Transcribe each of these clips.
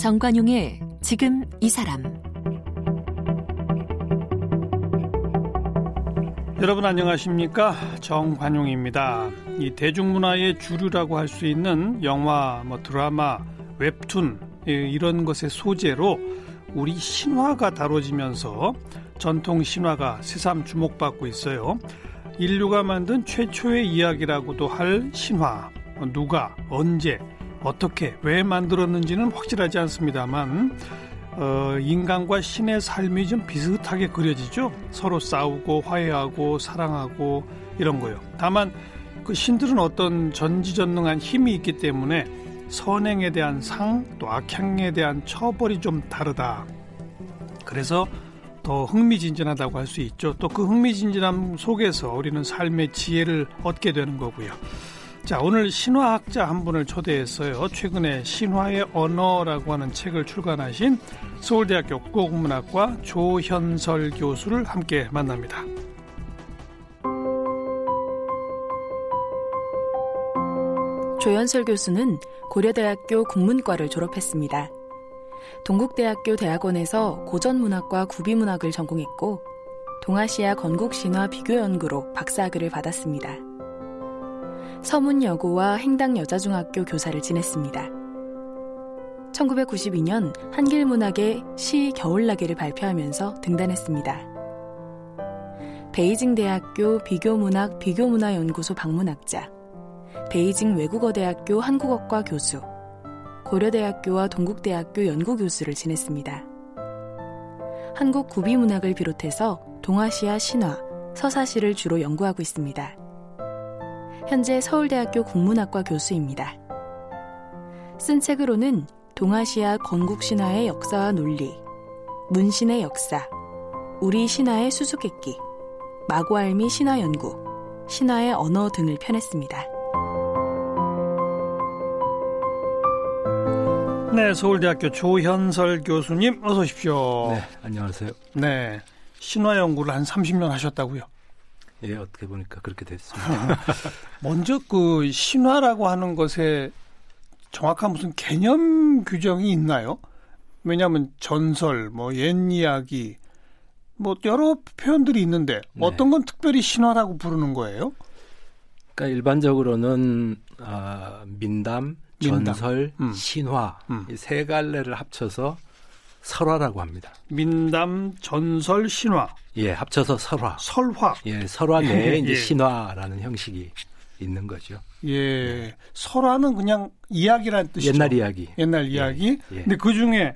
정관용의 지금 이 사람 여러분 안녕하십니까 정관용입니다. 이 대중문화의 주류라고 할 수 있는 영화, 뭐 드라마, 웹툰 이런 것의 소재로 우리 신화가 다뤄지면서 전통 신화가 새삼 주목받고 있어요. 인류가 만든 최초의 이야기라고도 할 신화. 누가, 언제, 어떻게, 왜 만들었는지는 확실하지 않습니다만, 어, 인간과 신의 삶이 좀 비슷하게 그려지죠. 서로 싸우고, 화해하고, 사랑하고, 이런 거요. 다만, 그 신들은 어떤 전지전능한 힘이 있기 때문에 선행에 대한 상, 또 악행에 대한 처벌이 좀 다르다. 그래서 더 흥미진진하다고 할 수 있죠. 또 그 흥미진진함 속에서 우리는 삶의 지혜를 얻게 되는 거고요. 자, 오늘 신화학자 한 분을 초대했어요. 최근에 신화의 언어라고 하는 책을 출간하신 서울대학교 국어국문학과 조현설 교수를 함께 만납니다. 조현설 교수는 고려대학교 국문과를 졸업했습니다. 동국대학교 대학원에서 고전문학과 구비문학을 전공했고 동아시아 건국신화 비교연구로 박사학위를 받았습니다. 서문여고와 행당여자중학교 교사를 지냈습니다. 1992년 한길문학의 시 겨울나기를 발표하면서 등단했습니다. 베이징 대학교 비교문학 비교문화연구소 방문학자, 베이징 외국어대학교 한국어과 교수, 고려대학교와 동국대학교 연구교수를 지냈습니다. 한국 구비문학을 비롯해서 동아시아 신화, 서사시를 주로 연구하고 있습니다. 현재 서울대학교 국문학과 교수입니다. 쓴 책으로는 동아시아 건국신화의 역사와 논리, 문신의 역사, 우리 신화의 수수께끼, 마구알미 신화연구, 신화의 언어 등을 펴냈습니다. 네, 서울대학교 조현설 교수님 어서 오십시오. 네, 안녕하세요. 네, 신화 연구를 한 30년 하셨다고요? 예, 어떻게 보니까 그렇게 됐습니다. 먼저 그 신화라고 하는 것에 정확한 무슨 개념 규정이 있나요? 왜냐하면 전설, 뭐 옛 이야기, 뭐 여러 표현들이 있는데 네. 어떤 건 특별히 신화라고 부르는 거예요? 그러니까 일반적으로는 아, 민담, 전설, 음. 신화 음. 이세 갈래를 합쳐서 설화라고 합니다. 민담, 전설, 신화. 예, 합쳐서 설화. 설화. 예, 설화 내에 이제 예. 신화라는 형식이 있는 거죠. 예, 예. 설화는 그냥 이야기란 뜻이죠. 옛날 이야기. 옛날 이야기. 예. 예. 근데 그 중에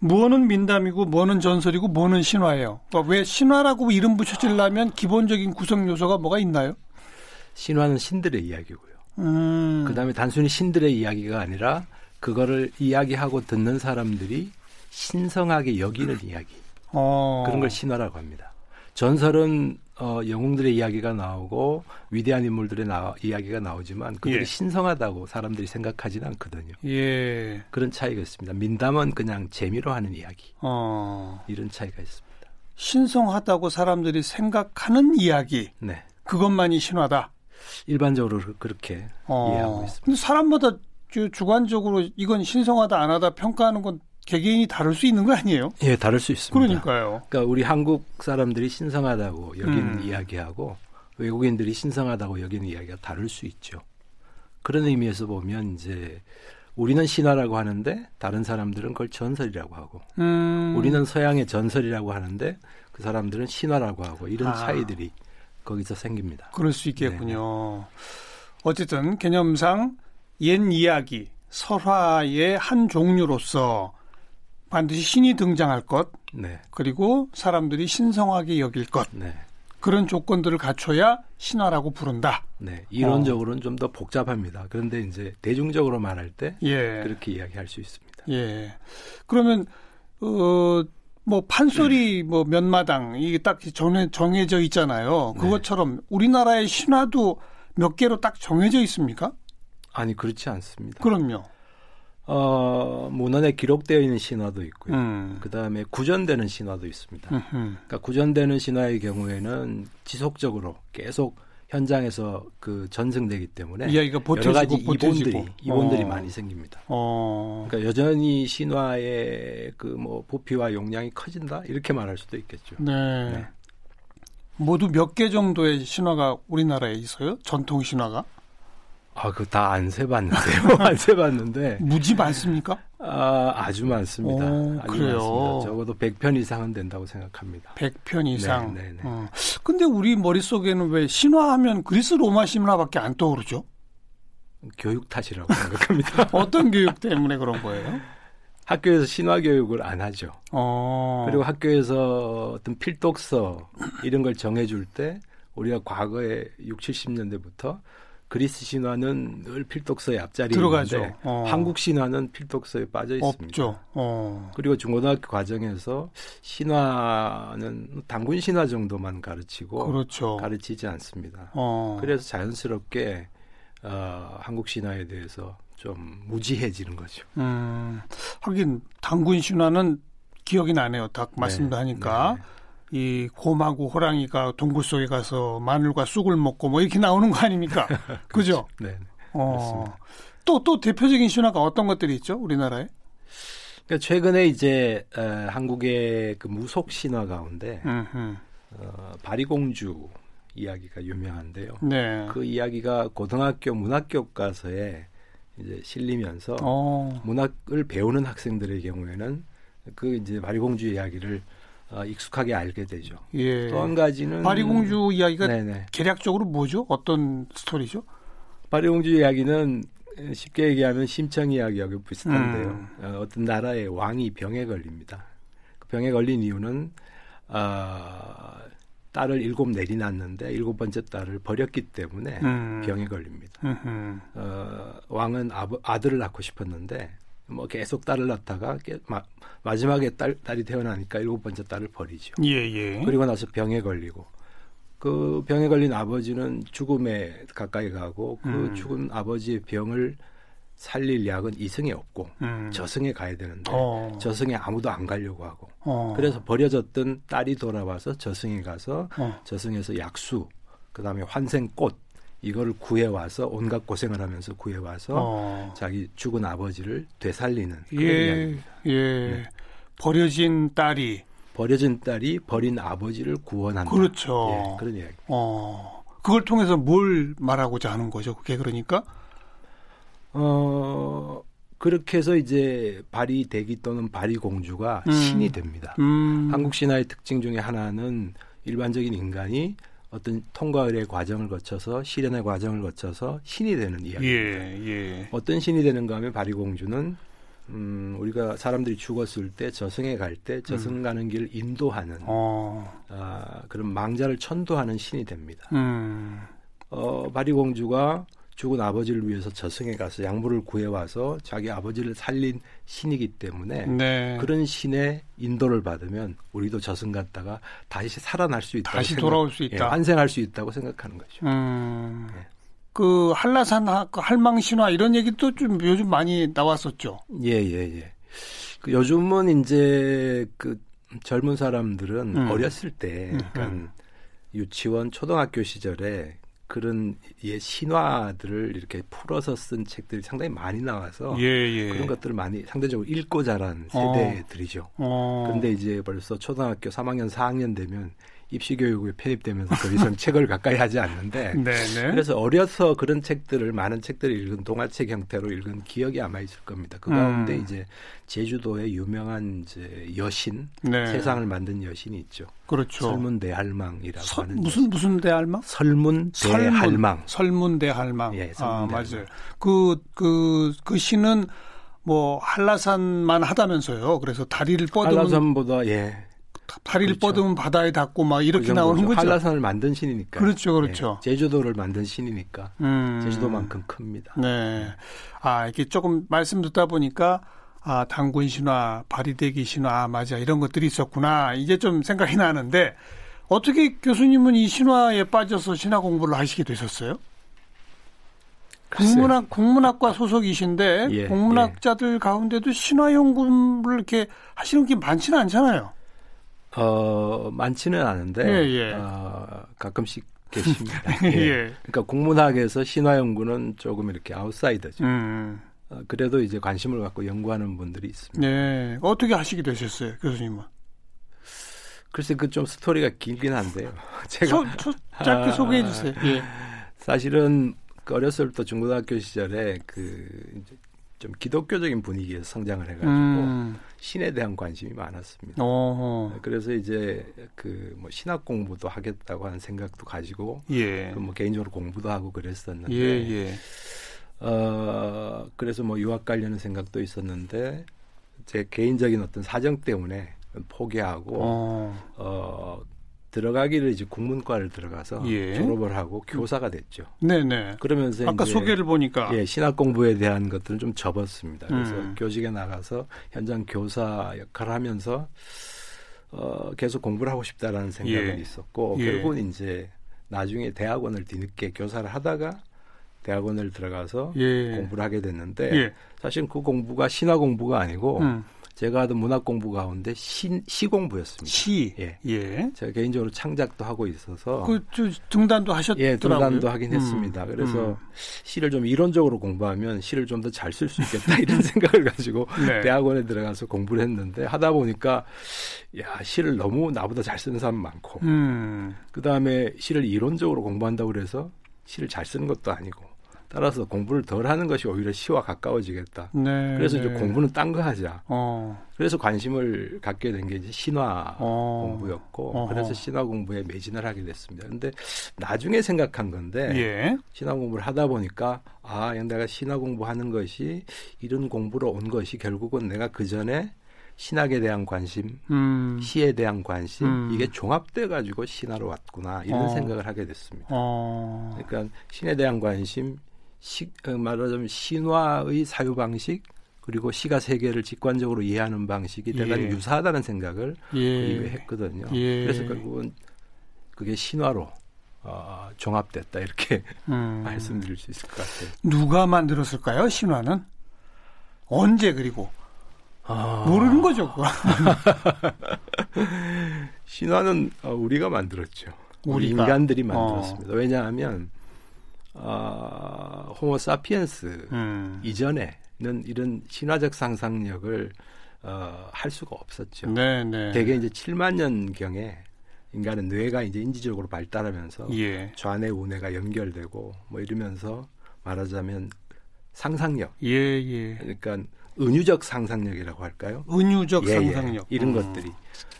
뭐는 민담이고 뭐는 전설이고 뭐는 신화예요. 그러니까 왜 신화라고 이름 붙여지려면 기본적인 구성 요소가 뭐가 있나요? 신화는 신들의 이야기고요. 음. 그다음에 단순히 신들의 이야기가 아니라 그거를 이야기하고 듣는 사람들이 신성하게 여기는 이야기 어. 그런 걸 신화라고 합니다. 전설은 어, 영웅들의 이야기가 나오고 위대한 인물들의 나, 이야기가 나오지만 그들이 예. 신성하다고 사람들이 생각하지는 않거든요. 예. 그런 차이가 있습니다. 민담은 그냥 재미로 하는 이야기. 어. 이런 차이가 있습니다. 신성하다고 사람들이 생각하는 이야기. 네. 그것만이 신화다. 일반적으로 그렇게 어. 이해하고 있습니다. 사람마다 주관적으로 이건 신성하다 안 하다 평가하는 건 개개인이 다를 수 있는 거 아니에요? 예, 다를 수 있습니다. 그러니까요. 그러니까 우리 한국 사람들이 신성하다고 여기는 음. 이야기하고 외국인들이 신성하다고 여기는 이야기가 다를 수 있죠. 그런 의미에서 보면 이제 우리는 신화라고 하는데 다른 사람들은 그걸 전설이라고 하고 음. 우리는 서양의 전설이라고 하는데 그 사람들은 신화라고 하고 이런 아. 차이들이 거기서 생깁니다. 그럴 수 있겠군요. 네 어쨌든 개념상 옛 이야기, 설화의 한 종류로서 반드시 신이 등장할 것, 네. 그리고 사람들이 신성하게 여길 것, 네. 그런 조건들을 갖춰야 신화라고 부른다. 네, 이론적으로는 어. 좀더 복잡합니다. 그런데 이제 대중적으로 말할 때 예. 그렇게 이야기할 수 있습니다. 예. 그러면 어, 뭐 판소리 음. 뭐 몇 마당 이게 딱 정해, 정해져 있잖아요. 네. 그것처럼 우리나라의 신화도 몇 개로 딱 정해져 있습니까? 아니 그렇지 않습니다. 그럼요. 어, 문헌에 기록되어 있는 신화도 있고요. 음. 그 다음에 구전되는 신화도 있습니다. 음흠. 그러니까 구전되는 신화의 경우에는 지속적으로 계속 현장에서 그 전승되기 때문에 이야기가 여러 가지 이본들이 이본들이 어. 많이 생깁니다. 어. 그러니까 여전히 신화의 그뭐 부피와 용량이 커진다 이렇게 말할 수도 있겠죠. 네. 네. 모두 몇 개 정도의 신화가 우리나라에 있어요? 전통 신화가? 아, 그거 다안 세봤는데요. 안 세봤는데. 무지 많습니까? 아, 아주 많습니다. 오, 아주 그래요. 많습니다. 적어도 100편 이상은 된다고 생각합니다. 100편 이상? 네, 네, 네. 어. 근데 우리 머릿속에는 왜 신화하면 그리스 로마 신화밖에 안 떠오르죠? 교육 탓이라고 생각합니다. 어떤 교육 때문에 그런 거예요? 학교에서 신화 교육을 안 하죠. 어. 그리고 학교에서 어떤 필독서 이런 걸 정해줄 때 우리가 과거에 6, 70년대부터 그리스 신화는 늘 필독서의 앞자리에 들어가죠. 있는데 어. 한국 신화는 필독서에 빠져 있습니다. 없죠. 어. 그리고 중고등학교 과정에서 신화는 단군 신화 정도만 가르치고 그렇죠. 가르치지 않습니다. 어. 그래서 자연스럽게 어, 한국 신화에 대해서 좀 무지해지는 거죠. 음, 하긴 단군 신화는 기억이 나네요. 딱 말씀도 네, 하니까. 네. 이 곰하고 호랑이가 동굴 속에 가서 마늘과 쑥을 먹고 뭐 이렇게 나오는 거 아닙니까? 그죠? 네. 어. 또, 또 대표적인 신화가 어떤 것들이 있죠? 우리나라에? 그러니까 최근에 이제 어, 한국의 그 무속 신화 가운데 어, 바리공주 이야기가 유명한데요. 네. 그 이야기가 고등학교 문학 교과서에 이제 실리면서 어. 문학을 배우는 학생들의 경우에는 그 이제 바리공주 이야기를 어, 익숙하게 알게 되죠. 예. 또 한 가지는 바리공주 이야기가 네네. 개략적으로 뭐죠? 어떤 스토리죠? 바리공주 이야기는 쉽게 얘기하면 심청 이야기하고 비슷한데요. 음. 어, 어떤 나라의 왕이 병에 걸립니다. 그 병에 걸린 이유는 어, 딸을 일곱 내리놨는데 일곱 번째 딸을 버렸기 때문에 음. 병에 걸립니다. 어, 왕은 아버, 아들을 낳고 싶었는데 뭐 계속 딸을 낳다가 마, 마지막에 딸, 딸이 태어나니까 일곱 번째 딸을 버리죠. 예, 예. 그리고 나서 병에 걸리고 그 병에 걸린 아버지는 죽음에 가까이 가고 그 음. 죽은 아버지의 병을 살릴 약은 이승에 없고 음. 저승에 가야 되는데 어. 저승에 아무도 안 가려고 하고 어. 그래서 버려졌던 딸이 돌아와서 저승에 가서 어. 저승에서 약수 그다음에 환생꽃 이거를 구해 와서 온갖 고생을 하면서 구해 와서 어. 자기 죽은 아버지를 되살리는 예, 예. 네. 버려진 딸이 버려진 딸이 버린 아버지를 구원한다. 그렇죠. 예, 그런 이야기. 어. 그걸 통해서 뭘 말하고자 하는 거죠? 그게 그러니까 어 그렇게 해서 이제 바리 대기 또는 바리 공주가 음. 신이 됩니다. 음. 한국 신화의 특징 중에 하나는 일반적인 인간이 어떤 통과의 과정을 거쳐서 실현의 과정을 거쳐서 신이 되는 이야기입니다. 예, 예. 어떤 신이 되는가 하면 바리공주는 음, 우리가 사람들이 죽었을 때 저승에 갈 때 저승 음. 가는 길을 인도하는 어. 아, 그런 망자를 천도하는 신이 됩니다. 음. 어, 바리공주가 죽은 아버지를 위해서 저승에 가서 약물을 구해와서 자기 아버지를 살린 신이기 때문에 네. 그런 신의 인도를 받으면 우리도 저승 갔다가 다시 살아날 수 있다. 다시 생각, 돌아올 수 있다. 예, 환생할 수 있다고 생각하는 거죠. 음, 예. 그 한라산 그 할망신화 이런 얘기도 좀 요즘 많이 나왔었죠. 예, 예, 예. 그 요즘은 이제 그 젊은 사람들은 음. 어렸을 때, 음, 그러니까 음. 유치원, 초등학교 시절에 그런 예 신화들을 이렇게 풀어서 쓴 책들이 상당히 많이 나와서 예, 예. 그런 것들을 많이 상대적으로 읽고 자란 어. 세대들이죠. 어. 그런데 이제 벌써 초등학교 3학년, 4학년 되면 입시 교육에 편입되면서 더 이상 책을 가까이 하지 않는데 네네. 그래서 어려서 그런 책들을 많은 책들을 읽은 동화책 형태로 읽은 기억이 아마 있을 겁니다. 그 가운데 음. 이제 제주도의 유명한 이제 여신 네. 세상을 만든 여신이 있죠. 그렇죠. 설문 대할망이라고 서, 하는 무슨 무슨 대할망? 설문 대할망. 설문 대할망. 예, 설문대할망. 아, 맞아요. 그 그 그 그 신은 뭐 한라산만 하다면서요. 그래서 다리를 뻗으면 한라산보다 예. 다리를 그렇죠. 뻗으면 바다에 닿고 막 이렇게 그 나오는 거죠. 한라산을 만든 신이니까. 그렇죠, 그렇죠. 네, 제주도를 만든 신이니까 음. 제주도만큼 큽니다. 네. 아 이렇게 조금 말씀 듣다 보니까 아 당군 신화, 바리대기 신화, 아, 맞아 이런 것들이 있었구나. 이제 좀 생각이 나는데 어떻게 교수님은 이 신화에 빠져서 신화 공부를 하시게 되셨어요? 국문학 국문학과 소속이신데 예, 국문학자들 예. 가운데도 신화 연구를 이렇게 하시는 게 많지는 않잖아요. 어, 많지는 않은데 예, 예. 어, 가끔씩 계십니다. 예. 예. 그러니까 국문학에서 신화 연구는 조금 이렇게 아웃사이더죠. 음. 어, 그래도 이제 관심을 갖고 연구하는 분들이 있습니다. 네. 어떻게 하시게 되셨어요, 교수님은? 글쎄 그 좀 스토리가 길긴 한데요. 제가 소, 소, 짧게 아, 소개해 주세요. 예. 사실은 그 어렸을 때 중고등학교 시절에 그 좀 기독교적인 분위기에서 성장을 해가지고 음. 신에 대한 관심이 많았습니다. 어허. 그래서 이제 그 뭐 신학 공부도 하겠다고 하는 생각도 가지고 예. 그뭐 개인적으로 공부도 하고 그랬었는데 예, 예. 어 그래서 뭐 유학 가려는 생각도 있었는데 제 개인적인 어떤 사정 때문에 포기하고 어, 어 들어가기를 이제 국문과를 들어가서 예. 졸업을 하고 교사가 됐죠. 네네. 그러면서 아까 소개를 보니까 예, 신학 공부에 대한 것들은 좀 접었습니다. 그래서 음. 교직에 나가서 현장 교사 역할을 하면서 어, 계속 공부를 하고 싶다라는 생각은 예. 있었고 예. 결국은 이제 나중에 대학원을 뒤늦게 교사를 하다가 대학원을 들어가서 예. 공부를 하게 됐는데 예. 사실 그 공부가 신화 공부가 아니고 음. 제가 하던 문학 공부 가운데 시, 시 공부였습니다. 시. 예. 예. 제가 개인적으로 창작도 하고 있어서 그 등단도 하셨더라고요. 예, 등단도 하긴 음. 했습니다. 그래서 음. 시를 좀 이론적으로 공부하면 시를 좀 더 잘 쓸 수 있겠다 이런 생각을 가지고 네. 대학원에 들어가서 공부를 했는데 하다 보니까 야, 시를 너무 나보다 잘 쓰는 사람 많고 음. 그 다음에 시를 이론적으로 공부한다고 그래서 시를 잘 쓰는 것도 아니고 따라서 공부를 덜 하는 것이 오히려 시와 가까워지겠다. 네, 그래서 네. 이제 공부는 딴 거 하자. 어. 그래서 관심을 갖게 된 게 이제 신화 어. 공부였고 어허. 그래서 신화 공부에 매진을 하게 됐습니다. 근데 나중에 생각한 건데 예. 신화 공부를 하다 보니까 아, 내가 신화 공부하는 것이 이런 공부로 온 것이 결국은 내가 그 전에 신학에 대한 관심, 음. 시에 대한 관심 음. 이게 종합돼 가지고 신화로 왔구나 이런 어. 생각을 하게 됐습니다. 어. 그러니까 신에 대한 관심, 시, 어, 말하자면 신화의 사유 방식 그리고 시가 세계를 직관적으로 이해하는 방식이 대단히 예. 유사하다는 생각을 예. 했거든요. 예. 그래서 결국은 그게 신화로 어, 종합됐다 이렇게 음. 말씀드릴 수 있을 것 같아요. 누가 만들었을까요? 신화는 언제 그리고 아... 모르는 거죠. 신화는 어, 우리가 만들었죠. 우리 인간들이 만들었습니다. 어. 왜냐하면 어, 호모 사피엔스 음. 이전에는 이런 신화적 상상력을 어, 할 수가 없었죠. 네, 네. 대개 이제 7만 년 경에 인간은 뇌가 이제 인지적으로 발달하면서 예. 좌뇌 우뇌가 연결되고 뭐 이러면서 말하자면 상상력. 예, 예. 그러니까 은유적 상상력이라고 할까요? 은유적 예, 예. 상상력. 예, 이런 음. 것들이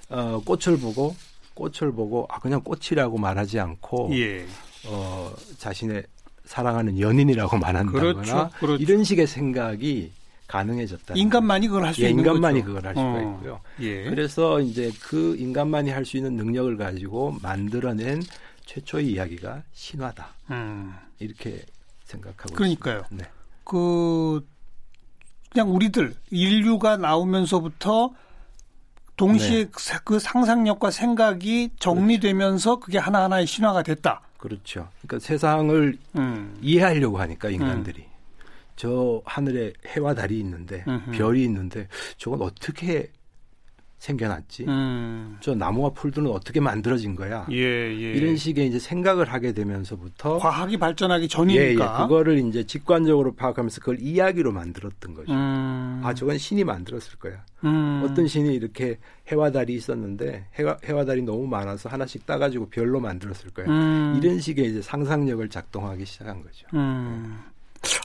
어, 꽃을 보고 꽃을 보고 아 그냥 꽃이라고 말하지 않고 예. 어, 자신의 사랑하는 연인이라고 말한다거나 그렇죠, 그렇죠. 이런 식의 생각이 가능해졌다. 인간만이 그걸 할수 예, 있는 인간만이 거죠. 그걸 할 수가 어, 있고요. 예. 그래서 이제 그 인간만이 할 수 있는 능력을 가지고 만들어낸 최초의 이야기가 신화다. 음. 이렇게 생각하고 그러니까요. 있습니다. 네. 그 그냥 우리들 인류가 나오면서부터 동시에 네. 그 상상력과 생각이 정리되면서 그게 하나하나의 신화가 됐다. 그렇죠. 그러니까 세상을 음. 이해하려고 하니까 인간들이 음. 저 하늘에 해와 달이 있는데 음흠. 별이 있는데 저건 어떻게 생겨났지? 음. 저 나무와 풀들은 어떻게 만들어진 거야? 예, 예. 이런 식의 이제 생각을 하게 되면서부터 과학이 발전하기 전이니까 예, 예. 그거를 이제 직관적으로 파악하면서 그걸 이야기로 만들었던 거죠. 음. 아, 저건 신이 만들었을 거야. 음. 어떤 신이 이렇게 해와 달이 있었는데 해와, 해와 달이 너무 많아서 하나씩 따가지고 별로 만들었을 거야. 음. 이런 식의 이제 상상력을 작동하기 시작한 거죠. 음.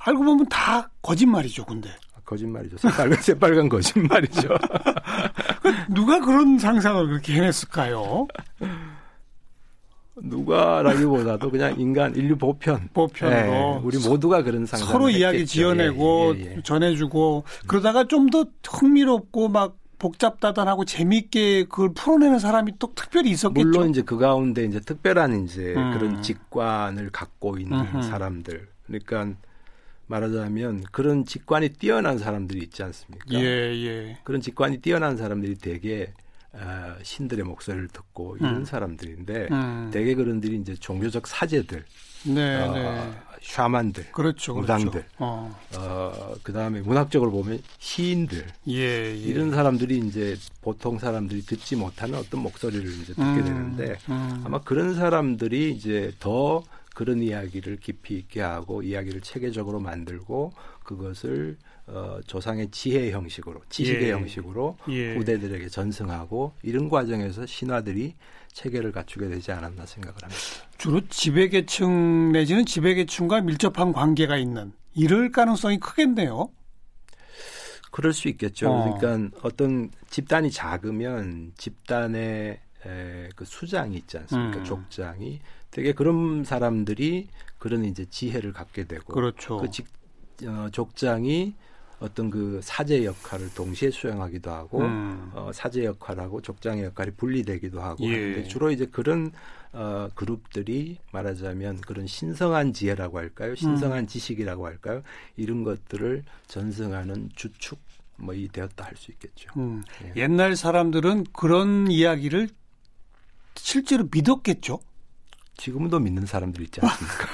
알고 보면 다 거짓말이죠, 근데. 거짓말이죠. 새빨간, 새빨간 거짓말이죠. 그 누가 그런 상상을 그렇게 해냈을까요? 누가라기보다도 그냥 인간 인류 보편 보편으로 네, 우리 모두가 그런 상상 서로 이야기 지어내고 예, 예, 예. 전해주고 그러다가 좀 더 흥미롭고 막 복잡다단하고 재미있게 그걸 풀어내는 사람이 또 특별히 있었겠죠. 물론 이제 그 가운데 이제 특별한 이제 음. 그런 직관을 갖고 있는 음흠. 사람들 그러니까 말하자면 그런 직관이 뛰어난 사람들이 있지 않습니까? 예, 예. 그런 직관이 뛰어난 사람들이 되게 어, 신들의 목소리를 듣고 이런 음. 사람들인데 음. 대개 그런들이 이제 종교적 사제들, 네, 어, 네. 샤만들, 그렇죠, 무당들, 그렇죠. 어. 어. 그 다음에 문학적으로 보면 시인들, 예, 예. 이런 사람들이 이제 보통 사람들이 듣지 못하는 어떤 목소리를 이제 듣게 음, 되는데 음. 아마 그런 사람들이 이제 더 그런 이야기를 깊이 있게 하고 이야기를 체계적으로 만들고 그것을 어, 조상의 지혜 형식으로 지식의 예. 형식으로 예. 후대들에게 전승하고 이런 과정에서 신화들이 체계를 갖추게 되지 않았나 생각을 합니다. 주로 지배계층 내지는 지배계층과 밀접한 관계가 있는 이럴 가능성이 크겠네요. 그럴 수 있겠죠. 어. 그러니까 어떤 집단이 작으면 집단의 에, 그 수장이 있지 않습니까? 음. 족장이 되게 그런 사람들이 그런 이제 지혜를 갖게 되고 그렇죠. 그 직, 어, 족장이 어떤 그 사제 역할을 동시에 수행하기도 하고 음. 어, 사제 역할하고 족장의 역할이 분리되기도 하고 예. 하는데 주로 이제 그런 어, 그룹들이 말하자면 그런 신성한 지혜라고 할까요? 신성한 음. 지식이라고 할까요? 이런 것들을 전승하는 주축 뭐 이 되었다 할 수 있겠죠. 음. 예. 옛날 사람들은 그런 이야기를 실제로 믿었겠죠. 지금도 믿는 사람들 있지 않습니까?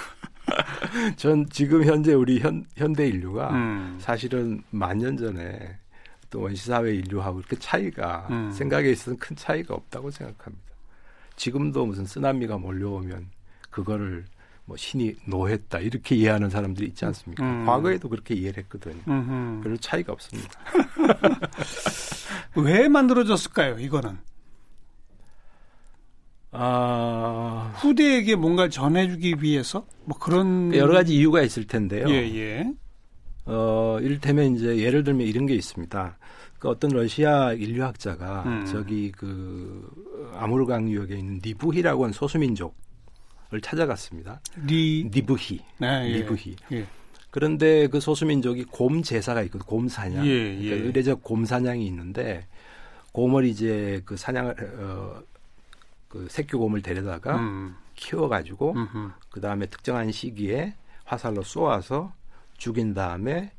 전 지금 현재 우리 현, 현대 인류가 음. 사실은 만 년 전에 또 원시사회 인류하고 이렇게 차이가 음. 생각에 있어서는 큰 차이가 없다고 생각합니다. 지금도 무슨 쓰나미가 몰려오면 그거를 뭐 신이 노했다 이렇게 이해하는 사람들이 있지 않습니까? 음. 과거에도 그렇게 이해를 했거든요. 음흠. 별로 차이가 없습니다. 왜 만들어졌을까요? 이거는 아... 후대에게 뭔가 전해주기 위해서 뭐 그런 여러 가지 이유가 있을 텐데요. 예, 예. 어, 이를테면 이제 예를 들면 이런 게 있습니다. 그 어떤 러시아 인류학자가 음. 저기 그 아무르강 유역에 있는 니부히라고 하는 소수민족을 찾아갔습니다. 니 니부히, 네, 예. 니부히. 예. 그런데 그 소수민족이 곰 제사가 있거든, 곰 사냥. 예, 예. 그러니까 의례적 곰 사냥이 있는데 곰을 이제 그 사냥을 어, 그 새끼곰을 데려다가 음. 키워가지고 그 다음에 특정한 시기에 화살로 쏘아서 죽인 다음에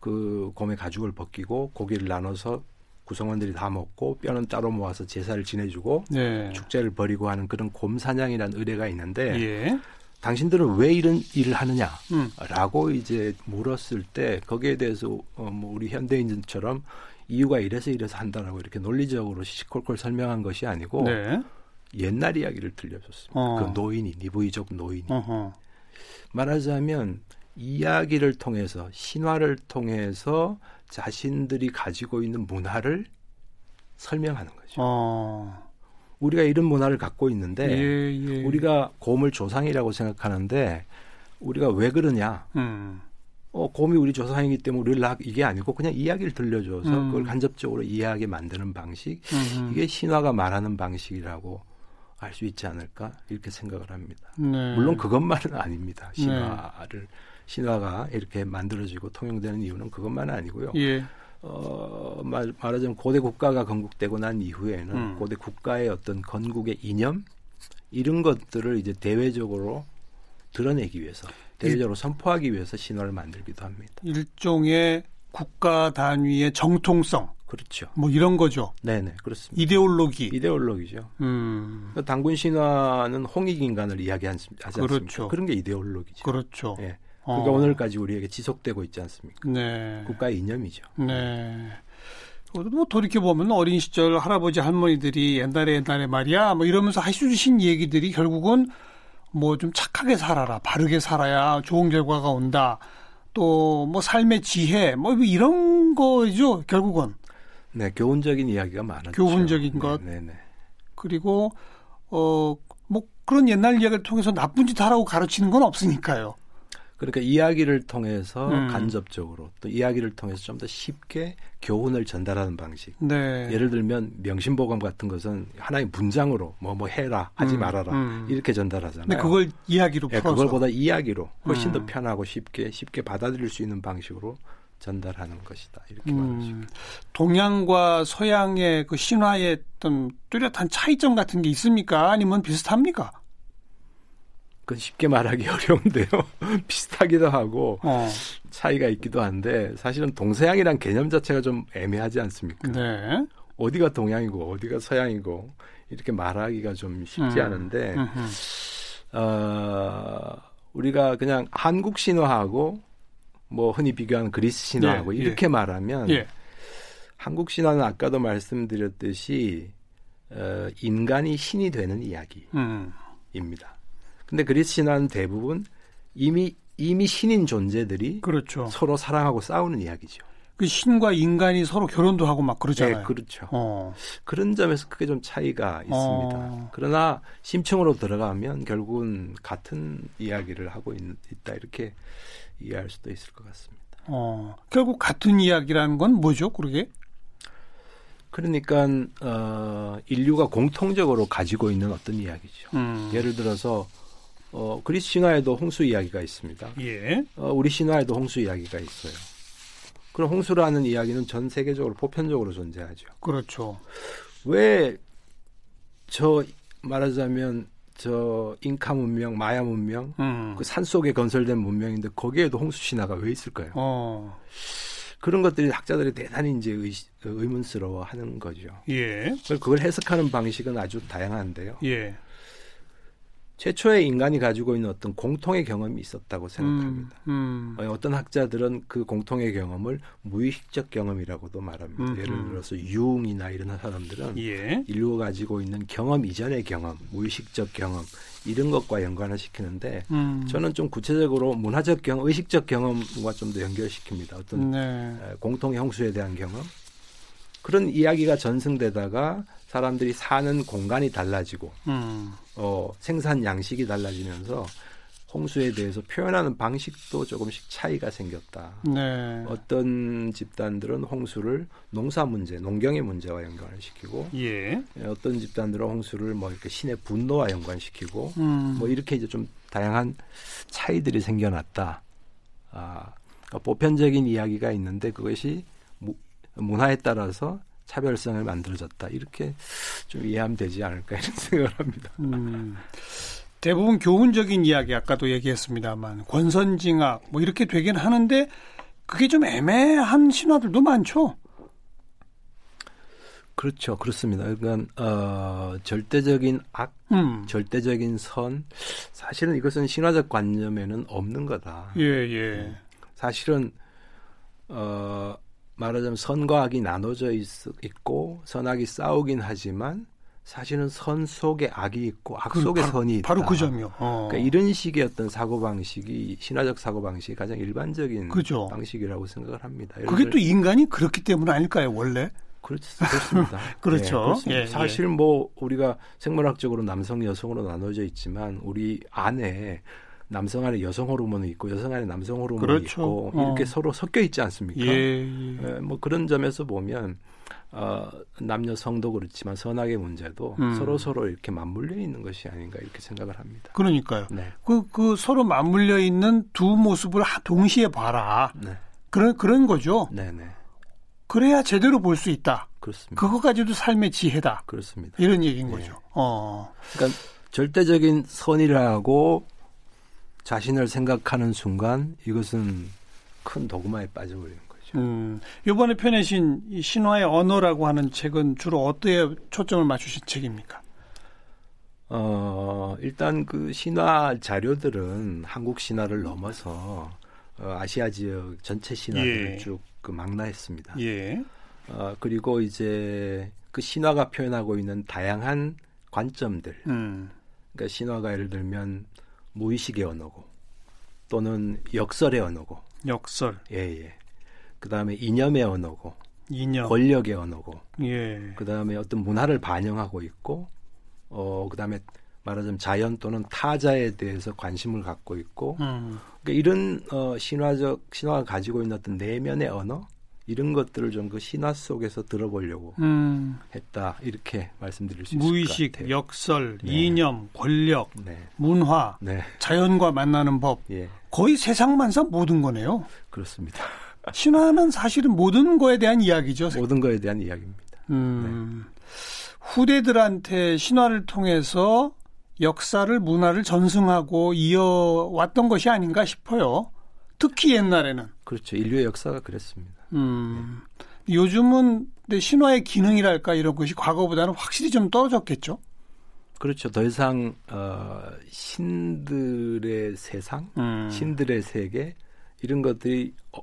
그 곰의 가죽을 벗기고 고기를 나눠서 구성원들이 다 먹고 뼈는 따로 모아서 제사를 지내주고 네. 축제를 벌이고 하는 그런 곰 사냥이라는 의례가 있는데 예. 당신들은 왜 이런 일을 하느냐라고 음. 이제 물었을 때 거기에 대해서 어, 뭐 우리 현대인들처럼 이유가 이래서 이래서 한다라고 이렇게 논리적으로 시시콜콜 설명한 것이 아니고 네. 옛날 이야기를 들려줬습니다. 어. 그 노인이 니부이족 노인이 어허. 말하자면 이야기를 통해서 신화를 통해서 자신들이 가지고 있는 문화를 설명하는 거죠. 어. 우리가 이런 문화를 갖고 있는데 예, 예. 우리가 곰을 조상이라고 생각하는데 우리가 왜 그러냐? 음. 어, 곰이 우리 조상이기 때문에 우리를 나 이게 아니고 그냥 이야기를 들려줘서 음. 그걸 간접적으로 이해하게 만드는 방식 음흠. 이게 신화가 말하는 방식이라고 알 수 있지 않을까 이렇게 생각을 합니다. 네. 물론 그것만은 아닙니다. 신화를 네. 신화가 이렇게 만들어지고 통용되는 이유는 그것만은 아니고요. 예. 어, 말, 말하자면 고대 국가가 건국되고 난 이후에는 음. 고대 국가의 어떤 건국의 이념 이런 것들을 이제 대외적으로 드러내기 위해서 대외적으로 선포하기 위해서 신화를 만들기도 합니다. 일종의 국가 단위의 정통성 그렇죠. 뭐 이런 거죠. 네네 그렇습니다. 이데올로기. 이데올로기죠. 음. 그러니까 당군 신화는 홍익 인간을 이야기하지 않습니까? 그렇죠. 그런 게 이데올로기죠. 그렇죠. 예. 그러니까 어. 오늘까지 우리에게 지속되고 있지 않습니까? 네. 국가의 이념이죠. 네. 뭐 돌이켜 보면 어린 시절 할아버지 할머니들이 옛날에 옛날에 말이야 뭐 이러면서 하셔주신 얘기들이 결국은 뭐 좀 착하게 살아라, 바르게 살아야 좋은 결과가 온다. 또 뭐 삶의 지혜 뭐 이런 거죠 결국은. 네, 교훈적인 이야기가 많았죠. 교훈적인 것. 네, 네. 그리고 어 뭐 그런 옛날 이야기를 통해서 나쁜 짓 하라고 가르치는 건 없으니까요. 그러니까 이야기를 통해서 음. 간접적으로 또 이야기를 통해서 좀 더 쉽게 교훈을 전달하는 방식. 네. 예를 들면 명심보감 같은 것은 하나의 문장으로 뭐뭐 뭐 해라 하지 음. 말아라 음. 이렇게 전달하잖아요. 네, 그걸 이야기로 네, 풀어서 그걸보다 이야기로 훨씬 더 음. 편하고 쉽게 쉽게 받아들일 수 있는 방식으로 전달하는 것이다. 이렇게 음, 말하시고. 동양과 서양의 그 신화의 어떤 뚜렷한 차이점 같은 게 있습니까? 아니면 비슷합니까? 그건 쉽게 말하기 어려운데요. 비슷하기도 하고 어. 차이가 있기도 한데 사실은 동서양이란 개념 자체가 좀 애매하지 않습니까? 네. 어디가 동양이고 어디가 서양이고 이렇게 말하기가 좀 쉽지 음. 않은데 어, 우리가 그냥 한국 신화하고 뭐 흔히 비교하는 그리스 신화하고 예, 이렇게 예. 말하면 예. 한국 신화는 아까도 말씀드렸듯이 어, 인간이 신이 되는 이야기입니다. 음. 근데 그리스 신화는 대부분 이미 이미 신인 존재들이 그렇죠. 서로 사랑하고 싸우는 이야기죠. 그 신과 인간이 서로 결혼도 하고 막 그러잖아요. 네, 그렇죠. 어. 그런 점에서 크게 좀 차이가 있습니다. 어. 그러나 심층으로 들어가면 결국은 같은 이야기를 하고 있, 다 이렇게 이해할 수도 있을 것 같습니다. 어. 결국 같은 이야기라는 건 뭐죠, 그러게? 그러니까 어, 인류가 공통적으로 가지고 있는 어떤 이야기죠. 음. 예를 들어서 어, 그리스 신화에도 홍수 이야기가 있습니다. 예. 어, 우리 신화에도 홍수 이야기가 있어요. 그럼 홍수라는 이야기는 전 세계적으로 보편적으로 존재하죠. 그렇죠. 왜 저 말하자면 저 잉카 문명, 마야 문명, 음. 그산 속에 건설된 문명인데 거기에도 홍수 신화가 왜 있을까요? 어. 그런 것들이 학자들이 대단히 이제 의, 의문스러워하는 거죠. 예. 그걸 해석하는 방식은 아주 다양한데요. 예. 최초의 인간이 가지고 있는 어떤 공통의 경험이 있었다고 생각합니다. 음, 음. 어, 어떤 학자들은 그 공통의 경험을 무의식적 경험이라고도 말합니다. 음, 예를 들어서 유웅이나 이런 사람들은 예. 인류가 가지고 있는 경험 이전의 경험, 무의식적 경험 이런 것과 연관을 시키는데 음. 저는 좀 구체적으로 문화적 경험, 의식적 경험과 좀 더 연결시킵니다. 어떤 네. 공통 형수에 대한 경험 그런 이야기가 전승되다가 사람들이 사는 공간이 달라지고 음. 어, 생산 양식이 달라지면서 홍수에 대해서 표현하는 방식도 조금씩 차이가 생겼다. 네. 어떤 집단들은 홍수를 농사 문제, 농경의 문제와 연관을 시키고, 예. 어떤 집단들은 홍수를 뭐 이렇게 신의 분노와 연관시키고, 음. 뭐 이렇게 이제 좀 다양한 차이들이 생겨났다. 아, 그러니까 보편적인 이야기가 있는데 그것이 문화에 따라서 차별성을 만들어졌다 이렇게 좀 이해하면 되지 않을까 이런 생각을 합니다. 음, 대부분 교훈적인 이야기 아까도 얘기했습니다만 권선징악 뭐 이렇게 되긴 하는데 그게 좀 애매한 신화들도 많죠. 그렇죠, 그렇습니다. 그러니까 어, 절대적인 악, 음. 절대적인 선, 사실은 이것은 신화적 관념에는 없는 거다. 예, 예. 사실은 어, 말하자면 선과 악이 나눠져 있, 고 선악이 싸우긴 하지만 사실은 선 속에 악이 있고 악 속에 바로, 선이 있다. 바로 그 점이요. 어. 그러니까 이런 식의 어떤 사고 방식이 신화적 사고 방식이 가장 일반적인 그죠. 방식이라고 생각을 합니다. 그게 또 인간이 그렇기 때문 아닐까요, 원래? 그렇, 그렇습니다. 그렇죠. 네, 예, 사실 예. 뭐 우리가 생물학적으로 남성 여성으로 나눠져 있지만 우리 안에 남성 안에 여성 호르몬이 있고 여성 안에 남성 호르몬이 그렇죠. 있고 이렇게 어. 서로 섞여 있지 않습니까? 예, 예. 예, 뭐 그런 점에서 보면 어, 남녀 성도 그렇지만 선악의 문제도 음. 서로 서로 이렇게 맞물려 있는 것이 아닌가 이렇게 생각을 합니다. 그러니까요. 네. 그, 그 서로 맞물려 있는 두 모습을 동시에 봐라. 네. 그런 그런 거죠. 네네. 네. 그래야 제대로 볼 수 있다. 그렇습니다. 그거까지도 삶의 지혜다. 그렇습니다. 이런 얘기인 네. 거죠. 어. 그러니까 절대적인 선이라고 자신을 생각하는 순간 이것은 큰 도구마에 빠져버리는 거죠. 음, 이번에 펴내신 이 신화의 언어라고 하는 책은 주로 어디에 초점을 맞추신 책입니까? 어, 일단 그 신화 자료들은 한국 신화를 넘어서 어, 아시아 지역 전체 신화를 예. 쭉그 망라했습니다. 예. 어, 그리고 이제 그 신화가 표현하고 있는 다양한 관점들. 음. 그러니까 신화가 예를 들면 무의식의 언어고 또는 역설의 언어고. 역설. 예, 예. 그 다음에 이념의 언어고. 이념. 권력의 언어고. 예. 그 다음에 어떤 문화를 반영하고 있고 어 그 다음에 말하자면 자연 또는 타자에 대해서 관심을 갖고 있고 음. 그러니까 이런 어 신화적 신화가 가지고 있는 어떤 내면의 언어 이런 것들을 좀 그 신화 속에서 들어보려고 음. 했다 이렇게 말씀드릴 수 있을 무의식, 것 같아요. 역설, 네. 이념, 권력, 네. 문화, 네. 자연과 만나는 법 예. 거의 세상만사 모든 거네요. 그렇습니다. 신화는 사실은 모든 거에 대한 이야기죠. 모든 거에 대한 이야기입니다. 음. 네. 후대들한테 신화를 통해서 역사를 문화를 전승하고 이어왔던 것이 아닌가 싶어요. 특히 옛날에는. 그렇죠. 인류의 역사가 그랬습니다. 음. 네. 요즘은 근데 신화의 기능이랄까 이런 것이 과거보다는 확실히 좀 떨어졌겠죠. 그렇죠. 더 이상 어, 신들의 세상, 음. 신들의 세계 이런 것들이 어,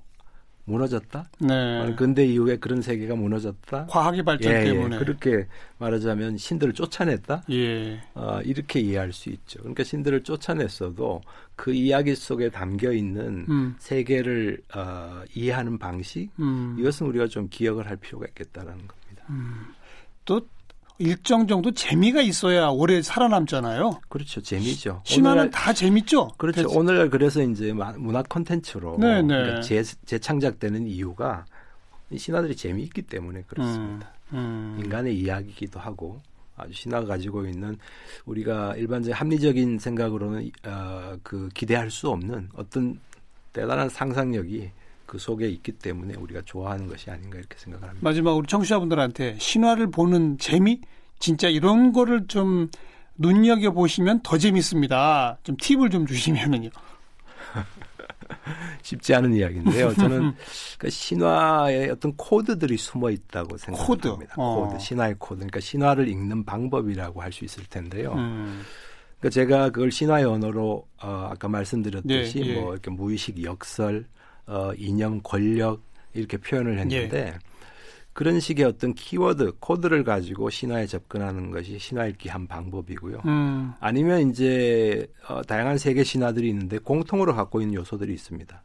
무너졌다. 네. 근대 이후에 그런 세계가 무너졌다. 과학의 발전 예, 예. 때문에 예, 그렇게 말하자면 신들을 쫓아냈다. 예. 어, 이렇게 이해할 수 있죠. 그러니까 신들을 쫓아냈어도 그 이야기 속에 담겨 있는 음. 세계를 어, 이해하는 방식 음. 이것은 우리가 좀 기억을 할 필요가 있겠다라는 겁니다. 음. 또 일정 정도 재미가 있어야 오래 살아남잖아요. 그렇죠. 재미죠. 신화는 다 재밌죠. 그렇죠. 대체. 오늘날 그래서 이제 문화 콘텐츠로 네, 네. 그러니까 재, 재창작되는 이유가 신화들이 재미있기 때문에 그렇습니다. 음, 음. 인간의 이야기이기도 하고 아주 신화가 가지고 있는 우리가 일반적인 합리적인 생각으로는 어, 그 기대할 수 없는 어떤 대단한 상상력이 그 속에 있기 때문에 우리가 좋아하는 것이 아닌가 이렇게 생각을 합니다. 마지막으로 청취자분들한테 신화를 보는 재미 진짜 이런 거를 좀 눈여겨 보시면 더 재밌습니다. 좀 팁을 좀 주시면은요. 쉽지 않은 이야기인데요. 저는 그 신화의 어떤 코드들이 숨어 있다고 생각합니다. 코드. 어. 코드, 신화의 코드. 그러니까 신화를 읽는 방법이라고 할 수 있을 텐데요. 음. 그러니까 제가 그걸 신화의 언어로 어, 아까 말씀드렸듯이 네, 네. 뭐 이렇게 무의식 역설, 어, 이념, 권력 이렇게 표현을 했는데 예. 그런 식의 어떤 키워드, 코드를 가지고 신화에 접근하는 것이 신화 읽기 한 방법이고요. 음. 아니면 이제 어, 다양한 세계 신화들이 있는데 공통으로 갖고 있는 요소들이 있습니다.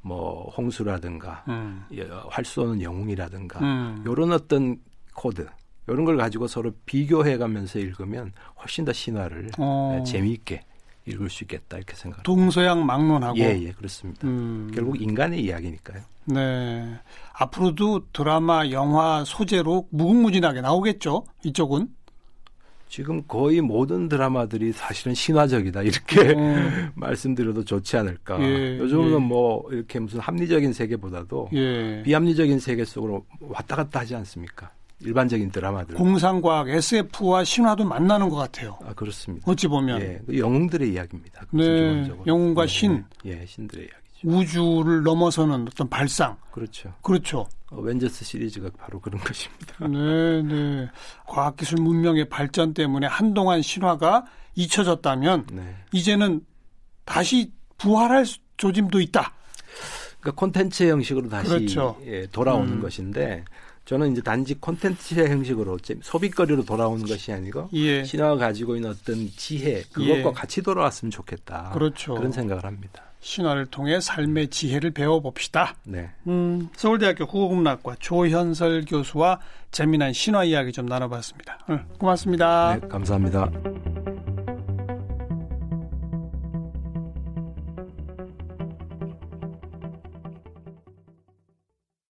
뭐 홍수라든가 음. 활 쏘는 영웅이라든가 음. 이런 어떤 코드 이런 걸 가지고 서로 비교해 가면서 읽으면 훨씬 더 신화를 어. 재미있게 읽을 수 있겠다 이렇게 생각합니다. 동서양 막론하고 예, 예, 그렇습니다. 음. 결국 인간의 이야기니까요. 네. 앞으로도 드라마, 영화 소재로 무궁무진하게 나오겠죠. 이쪽은. 지금 거의 모든 드라마들이 사실은 신화적이다 이렇게 어. 말씀드려도 좋지 않을까. 예, 요즘은 예. 뭐 이렇게 무슨 합리적인 세계보다도 예. 비합리적인 세계 속으로 왔다 갔다 하지 않습니까? 일반적인 드라마들. 공상과학, SF와 신화도 만나는 것 같아요. 아, 그렇습니다. 어찌 보면. 예, 그 영웅들의 이야기입니다. 네. 영웅과 네, 신. 예, 신들의 이야기죠. 우주를 넘어서는 어떤 발상. 그렇죠. 그렇죠. 어벤져스 시리즈가 바로 그런 것입니다. 네, 네. 과학기술 문명의 발전 때문에 한동안 신화가 잊혀졌다면 네. 이제는 다시 부활할 조짐도 있다. 그러니까 콘텐츠 형식으로 다시 그렇죠. 예, 돌아오는 음. 것인데 저는 이제 단지 콘텐츠 형식으로 소비거리로 돌아오는 것이 아니고 예. 신화가 가지고 있는 어떤 지혜 그것과 예. 같이 돌아왔으면 좋겠다. 그렇죠. 그런 생각을 합니다. 신화를 통해 삶의 지혜를 배워봅시다. 네. 음, 서울대학교 국어국문학과 조현설 교수와 재미난 신화 이야기 좀 나눠봤습니다. 응, 고맙습니다. 네, 감사합니다.